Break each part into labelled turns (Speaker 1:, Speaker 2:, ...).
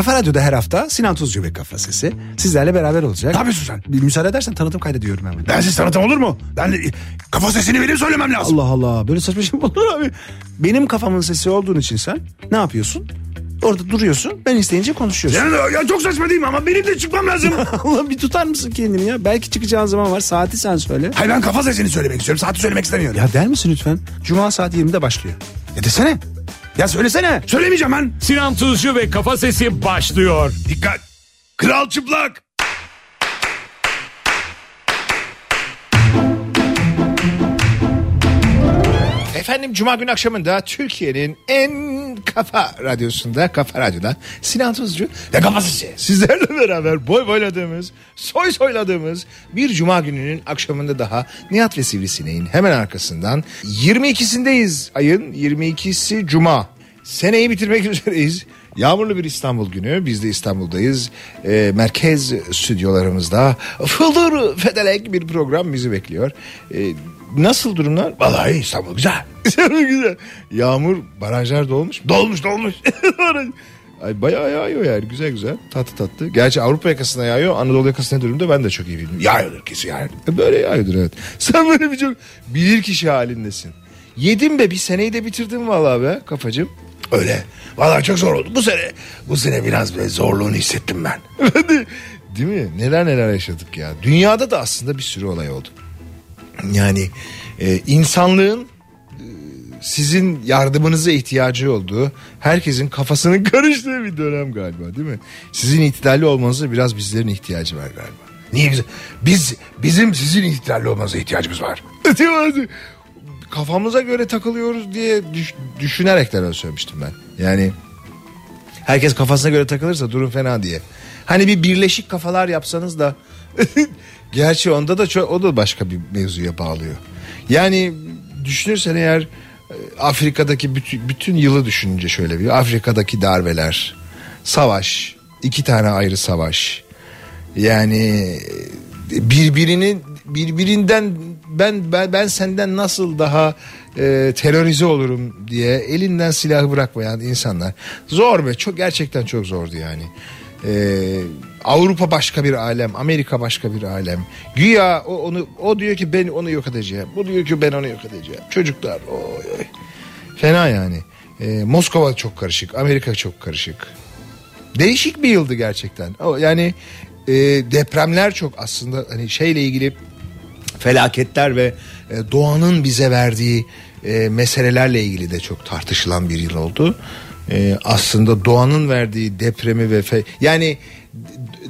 Speaker 1: Kafa Radyo'da her hafta Sinan Tuzcu ve Kafa Sesi sizlerle beraber olacak.
Speaker 2: Ne yapıyorsun sen?
Speaker 1: Bir müsaade edersen tanıtım kaydediyorum hemen.
Speaker 2: Bensiz tanıtım olur mu? Ben de kafa sesini benim söylemem lazım.
Speaker 1: Allah Allah böyle saçma şey mi olur abi? Benim kafamın sesi olduğun için sen ne yapıyorsun? Orada duruyorsun ben isteyince konuşuyorsun.
Speaker 2: Ya, ya çok saçma değil mi ama benim de çıkmam lazım.
Speaker 1: Allah bir tutar mısın kendini ya? Belki çıkacağın zaman var saati sen söyle.
Speaker 2: Hayır ben kafa sesini söylemek istiyorum. Saati söylemek istemiyorum.
Speaker 1: Ya der misin lütfen? Cuma saat 20'de başlıyor. Ya desene. Ya söylesene.
Speaker 2: Söylemeyeceğim ben.
Speaker 3: Sinan Tuzcu ve Kafa Sesi başlıyor.
Speaker 2: Dikkat. Kral çıplak.
Speaker 4: Efendim Cuma günü akşamında Türkiye'nin en kafa radyosunda, kafa radyoda Sinan Tuzcu ve Kafa Sesi sizlerle beraber boy boyladığımız, soy soyladığımız bir Cuma gününün akşamında daha Nihat ve Sivrisineğin hemen arkasından 22'sindeyiz ayın 22'si Cuma. Seneyi bitirmek üzereyiz. Yağmurlu bir İstanbul günü. Biz de İstanbul'dayız. Ee, merkez stüdyolarımızda fıldır fedelek bir program bizi bekliyor. Ee, nasıl durumlar? Vallahi İstanbul güzel. İstanbul güzel. Yağmur barajlar dolmuş. Dolmuş dolmuş. Ay bayağı yağıyor yani güzel güzel tatlı tatlı. Gerçi Avrupa yakasına yağıyor Anadolu yakasına durumda ben de çok iyi bilmiyorum. Yağıyordur kesin yani. Böyle yağıyordur evet. Sen böyle bir çok bilir kişi halindesin. Yedim be bir seneyi de bitirdim vallahi be kafacım. Öyle. Vallahi çok zor oldu. Bu sene bu sene biraz böyle zorluğunu hissettim ben. Değil mi? Neler neler yaşadık ya. Dünyada da aslında bir sürü olay oldu. Yani e, insanlığın e, sizin yardımınıza ihtiyacı olduğu, herkesin kafasının karıştığı bir dönem galiba değil mi? Sizin itidalli olmanıza biraz bizlerin ihtiyacı var galiba. Niye güzel? Biz bizim sizin itidalli olmanıza ihtiyacımız var. Kafamıza göre takılıyoruz diye düş, düşünerek de öyle söylemiştim ben. Yani herkes kafasına göre takılırsa durum fena diye. Hani bir birleşik kafalar yapsanız da gerçi onda da çok, o da başka bir mevzuya bağlıyor. Yani düşünürsen eğer e, Afrika'daki bütün, bütün yılı düşününce şöyle bir Afrika'daki darbeler, savaş, iki tane ayrı savaş. Yani e, birbirini birbirinden ben ben, ben senden nasıl daha e, terörize olurum diye elinden silahı bırakmayan insanlar zor be çok gerçekten çok zordu yani. Ee, Avrupa başka bir alem, Amerika başka bir alem. Güya o onu o diyor ki ben onu yok edeceğim. Bu diyor ki ben onu yok edeceğim. Çocuklar oy oy. Fena yani. Ee, Moskova çok karışık, Amerika çok karışık. Değişik bir yıldı gerçekten. Yani e, depremler çok aslında hani şeyle ilgili felaketler ve e, doğanın bize verdiği e, meselelerle ilgili de çok tartışılan bir yıl oldu. E, aslında doğanın verdiği depremi ve fe, yani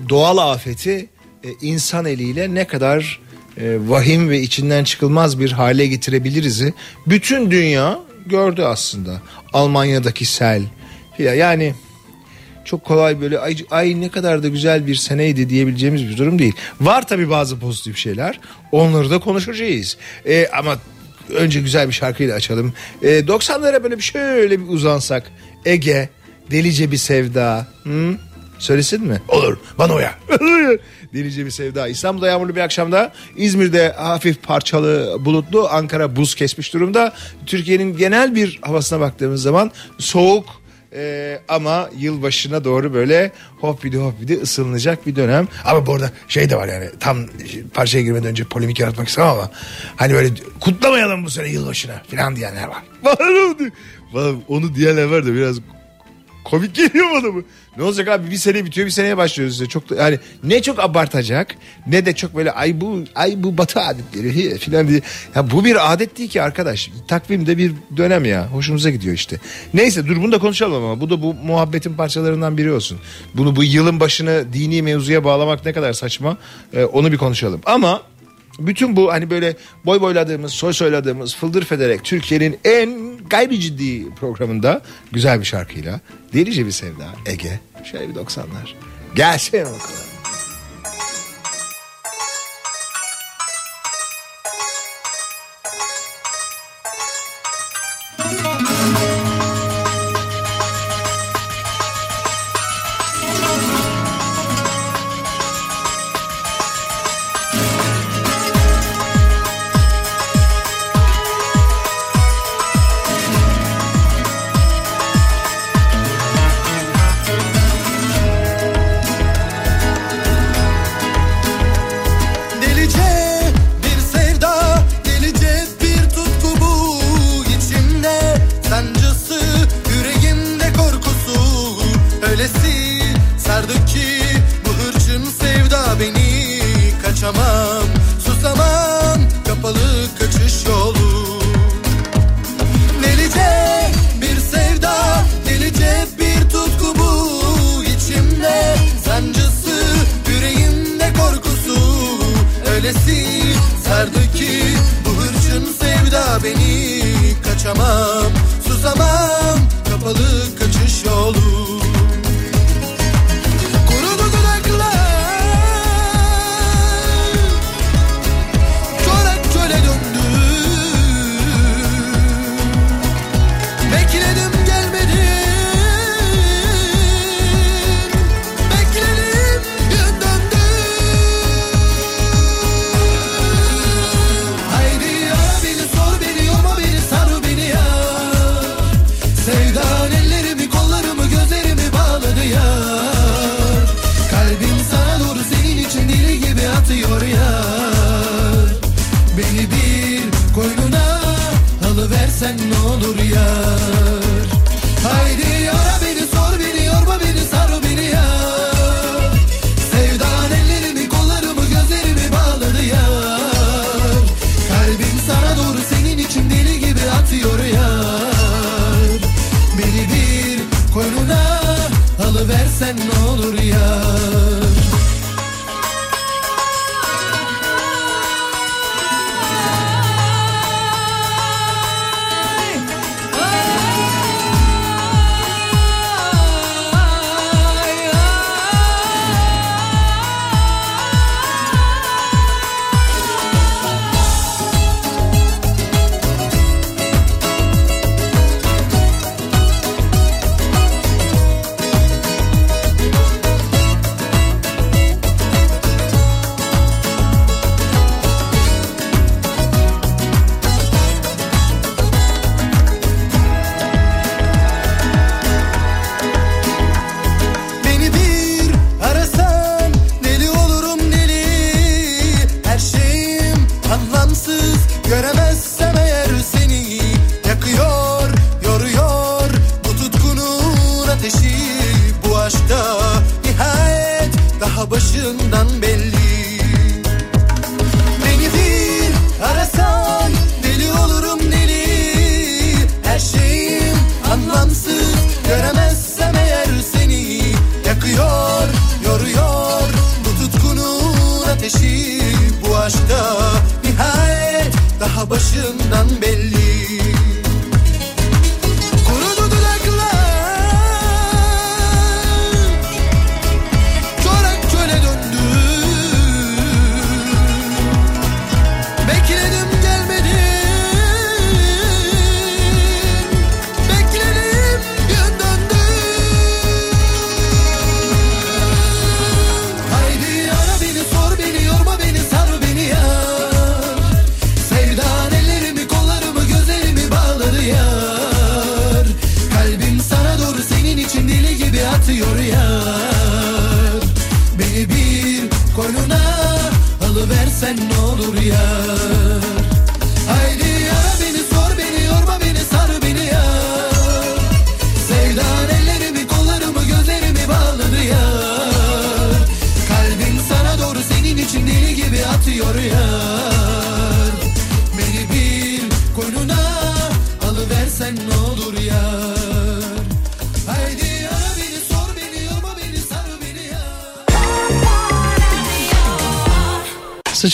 Speaker 4: doğal afeti e, insan eliyle ne kadar e, vahim ve içinden çıkılmaz bir hale getirebiliriz'i bütün dünya gördü aslında. Almanya'daki sel filan yani çok kolay böyle ay, ay ne kadar da güzel bir seneydi diyebileceğimiz bir durum değil. Var tabi bazı pozitif şeyler. Onları da konuşacağız. E, ama önce güzel bir şarkıyla açalım. E, 90'lara böyle bir şöyle bir uzansak. Ege, delice bir sevda. Hı? Söylesin mi? Olur. Bana uyar. Delice bir sevda. İstanbul'da yağmurlu bir akşamda. İzmir'de hafif parçalı bulutlu. Ankara buz kesmiş durumda. Türkiye'nin genel bir havasına baktığımız zaman soğuk ee, ama yılbaşına doğru böyle hoppidi hoppidi ısınılacak bir dönem. Ama bu arada şey de var yani tam parçaya girmeden önce polemik yaratmak istemem ama hani böyle kutlamayalım bu sene yılbaşına falan diyenler var. Var onu var da biraz komik geliyor bana bu. Ne olacak abi bir sene bitiyor bir seneye başlıyoruz işte. Çok da, yani ne çok abartacak ne de çok böyle ay bu ay bu batı adetleri filan diye. Ya bu bir adet değil ki arkadaş. Takvimde bir dönem ya. Hoşumuza gidiyor işte. Neyse dur bunu da konuşalım ama bu da bu muhabbetin parçalarından biri olsun. Bunu bu yılın başını dini mevzuya bağlamak ne kadar saçma ee, onu bir konuşalım. Ama bütün bu hani böyle boy boyladığımız, soy soyladığımız Fıldır Federek Türkiye'nin en gayri ciddi programında güzel bir şarkıyla delice bir sevda Ege şöyle bir 90'lar. Gelsin bakalım.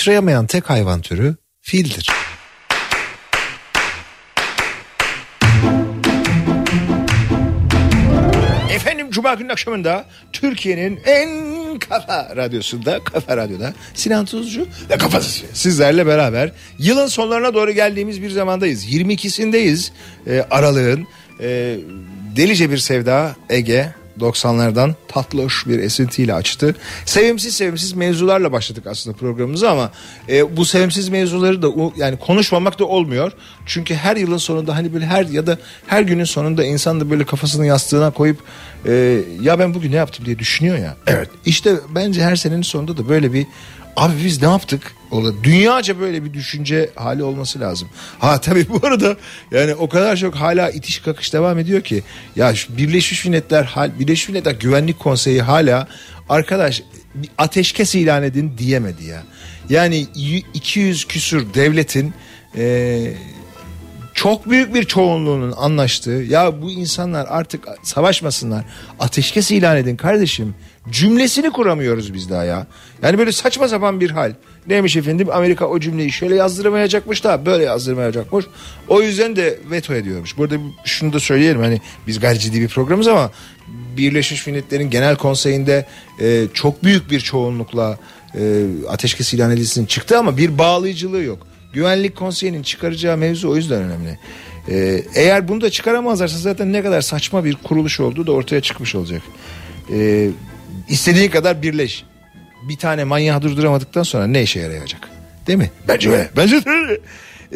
Speaker 4: Sıçrayamayan tek hayvan türü fildir. Efendim Cuma günün akşamında Türkiye'nin en kafa radyosunda, kafa radyoda Sinan Tuzcu ve kafası sizlerle beraber yılın sonlarına doğru geldiğimiz bir zamandayız. 22'sindeyiz e, aralığın e, delice bir sevda Ege 90'lardan tatlış bir esintiyle açtı. Sevimsiz sevimsiz mevzularla başladık aslında programımızı ama e, bu sevimsiz mevzuları da yani konuşmamak da olmuyor. Çünkü her yılın sonunda hani böyle her ya da her günün sonunda insan da böyle kafasını yastığına koyup e, ya ben bugün ne yaptım diye düşünüyor ya. Evet. İşte bence her senenin sonunda da böyle bir Abi biz ne yaptık? Ola dünyaca böyle bir düşünce hali olması lazım. Ha tabii bu arada yani o kadar çok hala itiş kakış devam ediyor ki ya Birleşmiş Milletler Birleşmiş Milletler Güvenlik Konseyi hala arkadaş ateşkes ilan edin diyemedi ya. Yani y- 200 küsür devletin eee çok büyük bir çoğunluğunun anlaştığı ya bu insanlar artık savaşmasınlar ateşkes ilan edin kardeşim cümlesini kuramıyoruz biz daha ya. Yani böyle saçma sapan bir hal. Neymiş efendim Amerika o cümleyi şöyle yazdırmayacakmış da böyle yazdırmayacakmış. O yüzden de veto ediyormuş. Burada şunu da söyleyelim hani biz gayri ciddi bir programız ama Birleşmiş Milletler'in Genel Konseyi'nde e, çok büyük bir çoğunlukla e, ateşkes ilan edilsin çıktı ama bir bağlayıcılığı yok. Güvenlik Konseyi'nin çıkaracağı mevzu o yüzden önemli. Ee, eğer bunu da çıkaramazlarsa zaten ne kadar saçma bir kuruluş olduğu da ortaya çıkmış olacak. Ee, istediğin kadar birleş. Bir tane manyağı durduramadıktan sonra ne işe yarayacak? Değil mi? Bence öyle. Bence öyle.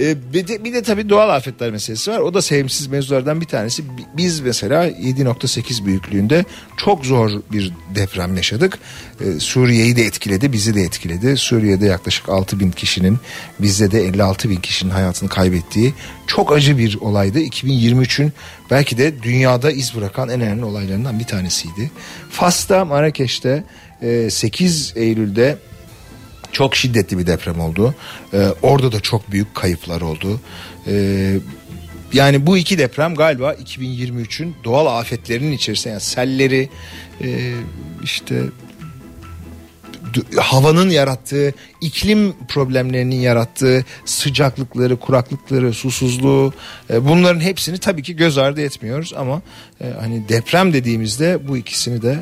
Speaker 4: Ee, bir, de, bir de tabii doğal afetler meselesi var. O da sevimsiz mevzulardan bir tanesi. Bi- Biz mesela 7.8 büyüklüğünde çok zor bir deprem yaşadık. Ee, Suriye'yi de etkiledi, bizi de etkiledi. Suriye'de yaklaşık 6 bin kişinin, bizde de 56 bin kişinin hayatını kaybettiği çok acı bir olaydı. 2023'ün belki de dünyada iz bırakan en önemli olaylarından bir tanesiydi. Fas'ta, Marrakeş'te 8 Eylül'de çok şiddetli bir deprem oldu. Ee, orada da çok büyük kayıplar oldu. Ee, yani bu iki deprem galiba 2023'ün doğal afetlerinin içerisinde yani selleri e, işte havanın yarattığı, iklim problemlerinin yarattığı sıcaklıkları, kuraklıkları, susuzluğu e, bunların hepsini tabii ki göz ardı etmiyoruz ama e, hani deprem dediğimizde bu ikisini de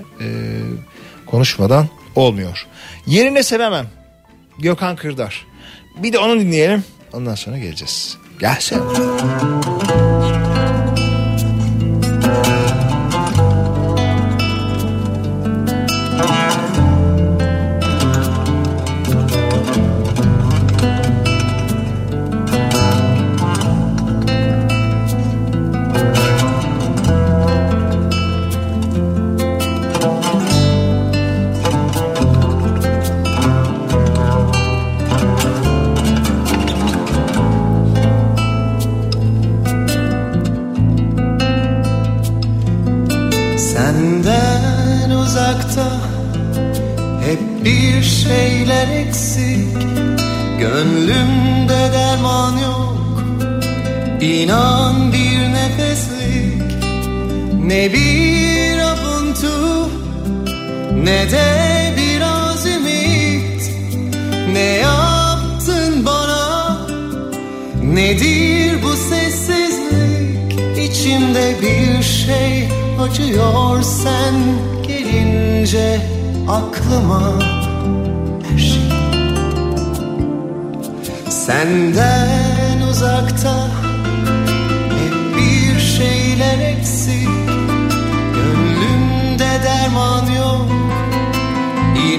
Speaker 4: konuşmadan olmuyor. Yerine sevemem. Gökhan Kırdar. Bir de onu dinleyelim. Ondan sonra geleceğiz. Gelsene.
Speaker 5: Ne de biraz ümit. Ne yaptın bana? Nedir bu sessizlik? İçimde bir şey acıyor sen gelince aklıma her şey. Senden uzakta hep bir şeyler eksik. Gönlümde derman yok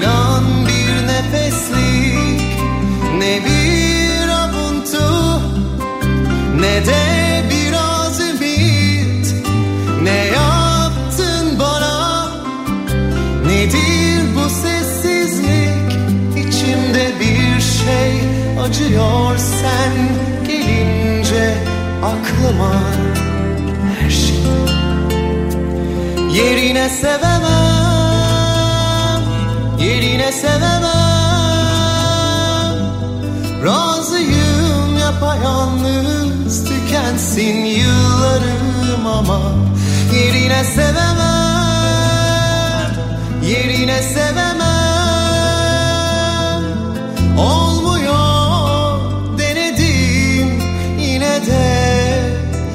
Speaker 5: İnan bir nefeslik Ne bir avuntu Ne de biraz ümit. Ne yaptın bana? Nedir bu sessizlik? İçimde bir şey acıyor sen gelince aklıma her şey. Yerine sevemem, yerine sevemem. Razıyım yapayalnız tükensin yıllarım ama Yerine sevemem, yerine sevemem. Olmuyor denedim yine de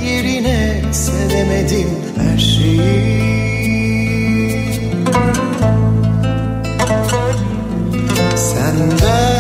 Speaker 5: yerine sevemedim her şeyi Senden uzakta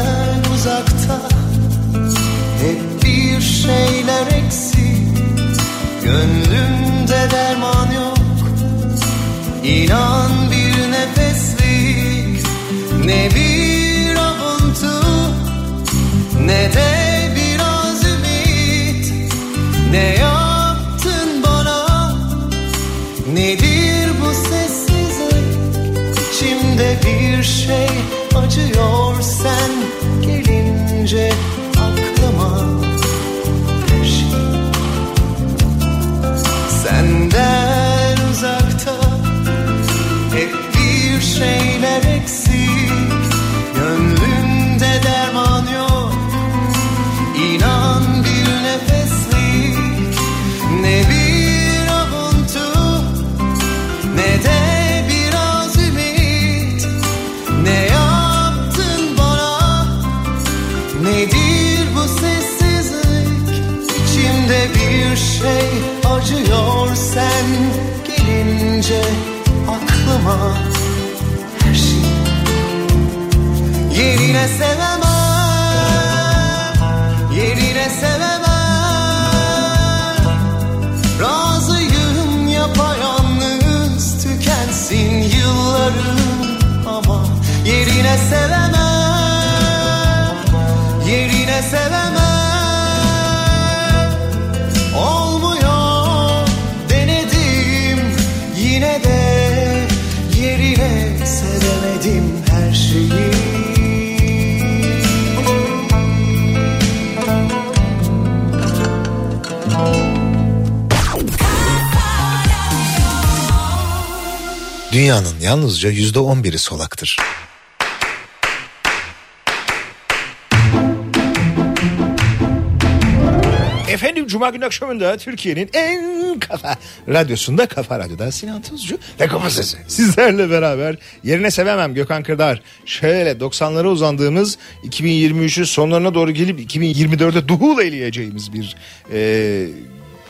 Speaker 5: Yerine sevemem,
Speaker 4: Dünyanın yalnızca yüzde on biri solaktır. Efendim Cuma günü akşamında Türkiye'nin en kafa radyosunda Kafa Radyo'da Sinan Tuzcu ve Kafa Sesi. Sizlerle beraber yerine sevemem Gökhan Kırdar. Şöyle 90'lara uzandığımız 2023'ün sonlarına doğru gelip 2024'e duhul eyleyeceğimiz bir e,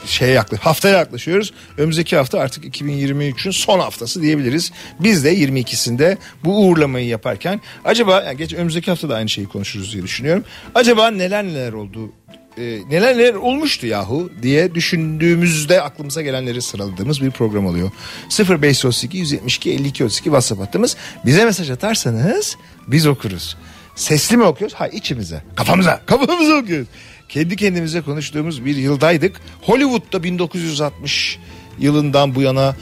Speaker 4: şeye yaklaş, haftaya yaklaşıyoruz. Önümüzdeki hafta artık 2023'ün son haftası diyebiliriz. Biz de 22'sinde bu uğurlamayı yaparken acaba yani geç önümüzdeki hafta da aynı şeyi konuşuruz diye düşünüyorum. Acaba neler neler oldu e, neler neler olmuştu yahu diye düşündüğümüzde aklımıza gelenleri sıraladığımız bir program oluyor. 0532 172 52 32 WhatsApp hattımız. Bize mesaj atarsanız biz okuruz. Sesli mi okuyoruz? Ha içimize. Kafamıza. Kafamıza okuyoruz. Kendi kendimize konuştuğumuz bir yıldaydık. Hollywood'da 1960 yılından bu yana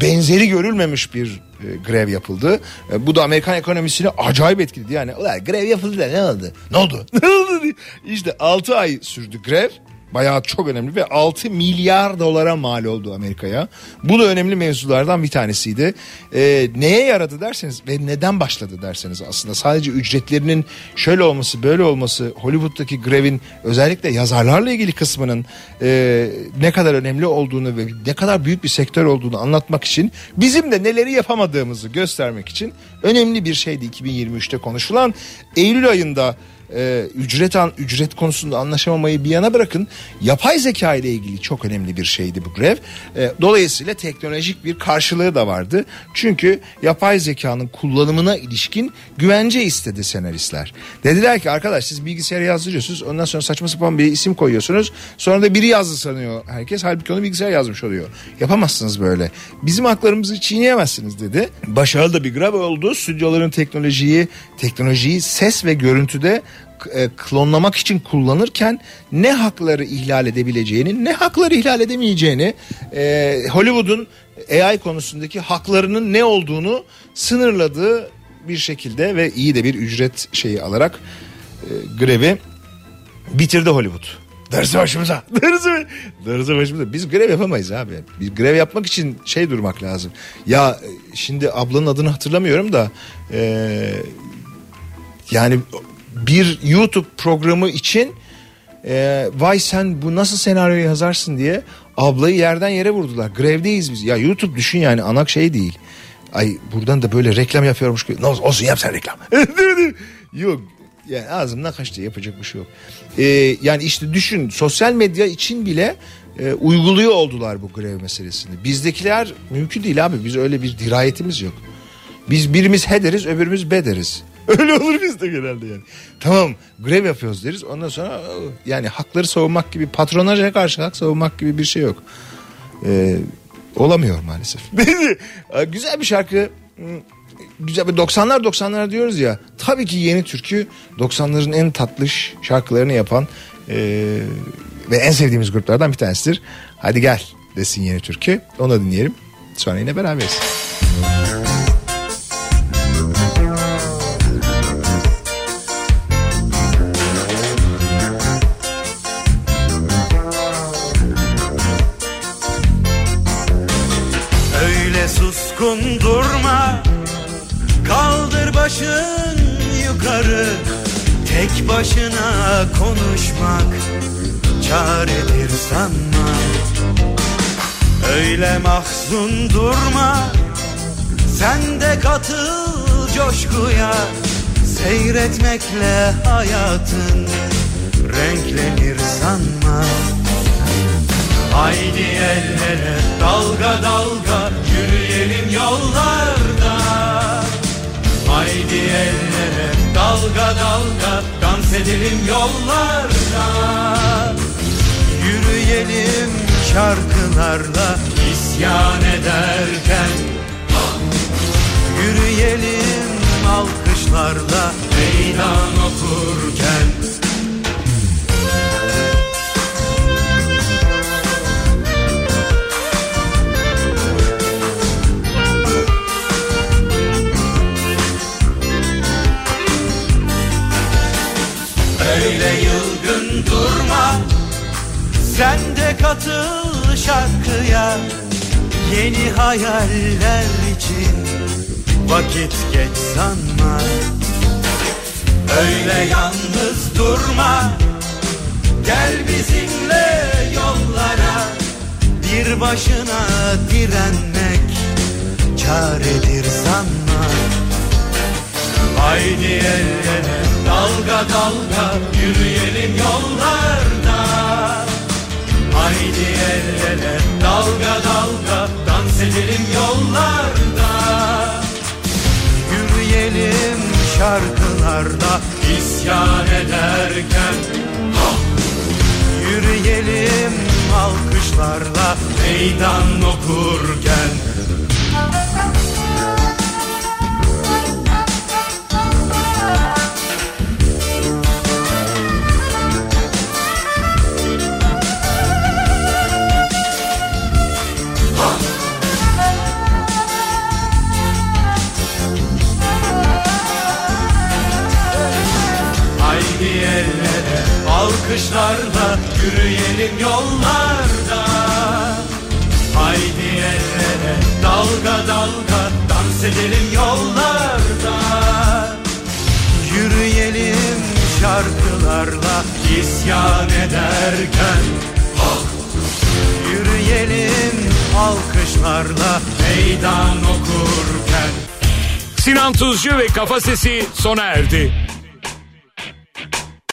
Speaker 4: benzeri görülmemiş bir e, grev yapıldı. E, bu da Amerikan ekonomisini acayip etkiledi. Yani ulan grev yapıldı da ne oldu? Ne oldu? ne oldu? İşte 6 ay sürdü grev. Bayağı çok önemli ve 6 milyar dolara mal oldu Amerika'ya. Bu da önemli mevzulardan bir tanesiydi. E, neye yaradı derseniz ve neden başladı derseniz aslında sadece ücretlerinin şöyle olması böyle olması Hollywood'daki grevin özellikle yazarlarla ilgili kısmının e, ne kadar önemli olduğunu ve ne kadar büyük bir sektör olduğunu anlatmak için bizim de neleri yapamadığımızı göstermek için önemli bir şeydi 2023'te konuşulan. Eylül ayında e, ücret an ücret konusunda anlaşamamayı bir yana bırakın yapay zeka ile ilgili çok önemli bir şeydi bu grev. E, dolayısıyla teknolojik bir karşılığı da vardı. Çünkü yapay zekanın kullanımına ilişkin güvence istedi senaristler. Dediler ki arkadaş siz bilgisayara yazdırıyorsunuz ondan sonra saçma sapan bir isim koyuyorsunuz. Sonra da biri yazdı sanıyor herkes halbuki onu bilgisayar yazmış oluyor. Yapamazsınız böyle. Bizim haklarımızı çiğneyemezsiniz dedi. Başarılı da bir grev oldu. Stüdyoların teknolojiyi teknolojiyi ses ve görüntüde e, klonlamak için kullanırken ne hakları ihlal edebileceğini ne hakları ihlal edemeyeceğini e, Hollywood'un AI konusundaki haklarının ne olduğunu sınırladığı bir şekilde ve iyi de bir ücret şeyi alarak e, grevi bitirdi Hollywood.
Speaker 2: Darısı başımıza.
Speaker 4: Darısı, darısı başımıza. Biz grev yapamayız abi. Bir grev yapmak için şey durmak lazım. Ya e, şimdi ablanın adını hatırlamıyorum da e, yani bir YouTube programı için e, vay sen bu nasıl senaryo yazarsın diye ablayı yerden yere vurdular. Grevdeyiz biz. Ya YouTube düşün yani anak şey değil. Ay buradan da böyle reklam yapıyormuş gibi. Ne olsun, olsun yap sen reklam. Yok yani ağzımdan kaçtı yapacak bir şey yok. Ee, yani işte düşün sosyal medya için bile e, uyguluyor oldular bu grev meselesini. Bizdekiler mümkün değil abi biz öyle bir dirayetimiz yok. Biz birimiz he deriz öbürümüz be deriz. Öyle olur bizde genelde yani. Tamam grev yapıyoruz deriz ondan sonra yani hakları savunmak gibi patronaja karşı hak savunmak gibi bir şey yok. Ee, olamıyor maalesef. Güzel bir şarkı güzel bir 90'lar 90'lar diyoruz ya. Tabii ki yeni türkü 90'ların en tatlış şarkılarını yapan e, ve en sevdiğimiz gruplardan bir tanesidir. Hadi gel desin yeni türkü. Onu da dinleyelim. Sonra yine beraberiz.
Speaker 6: Öyle suskun durma. Kaldır başın yukarı. Tek başına konuşmak Çaredir sanma. Öyle mahzun durma. Sen de katıl coşkuya. Seyretmekle hayatın Renklenir sanma Haydi el ele dalga dalga yürüyelim yollarda. Haydi el ele dalga dalga dans edelim yollarda. Yürüyelim şarkılarla isyan ederken. Yürüyelim alkışlarla meydan okurken Sen de katıl şarkıya Yeni hayaller için Vakit geç sanma. Öyle yalnız durma Gel bizimle Bir başına direnmek çaredir sanma. Haydi el ele dalga dalga yürüyelim yollarda Haydi el ele dalga dalga dans edelim yollarda. Yürüyelim şarkılarla isyan ederken. Yürüyelim alkışlarla meydan okurken
Speaker 3: Tuzcu ve Kafa Sesi sona erdi.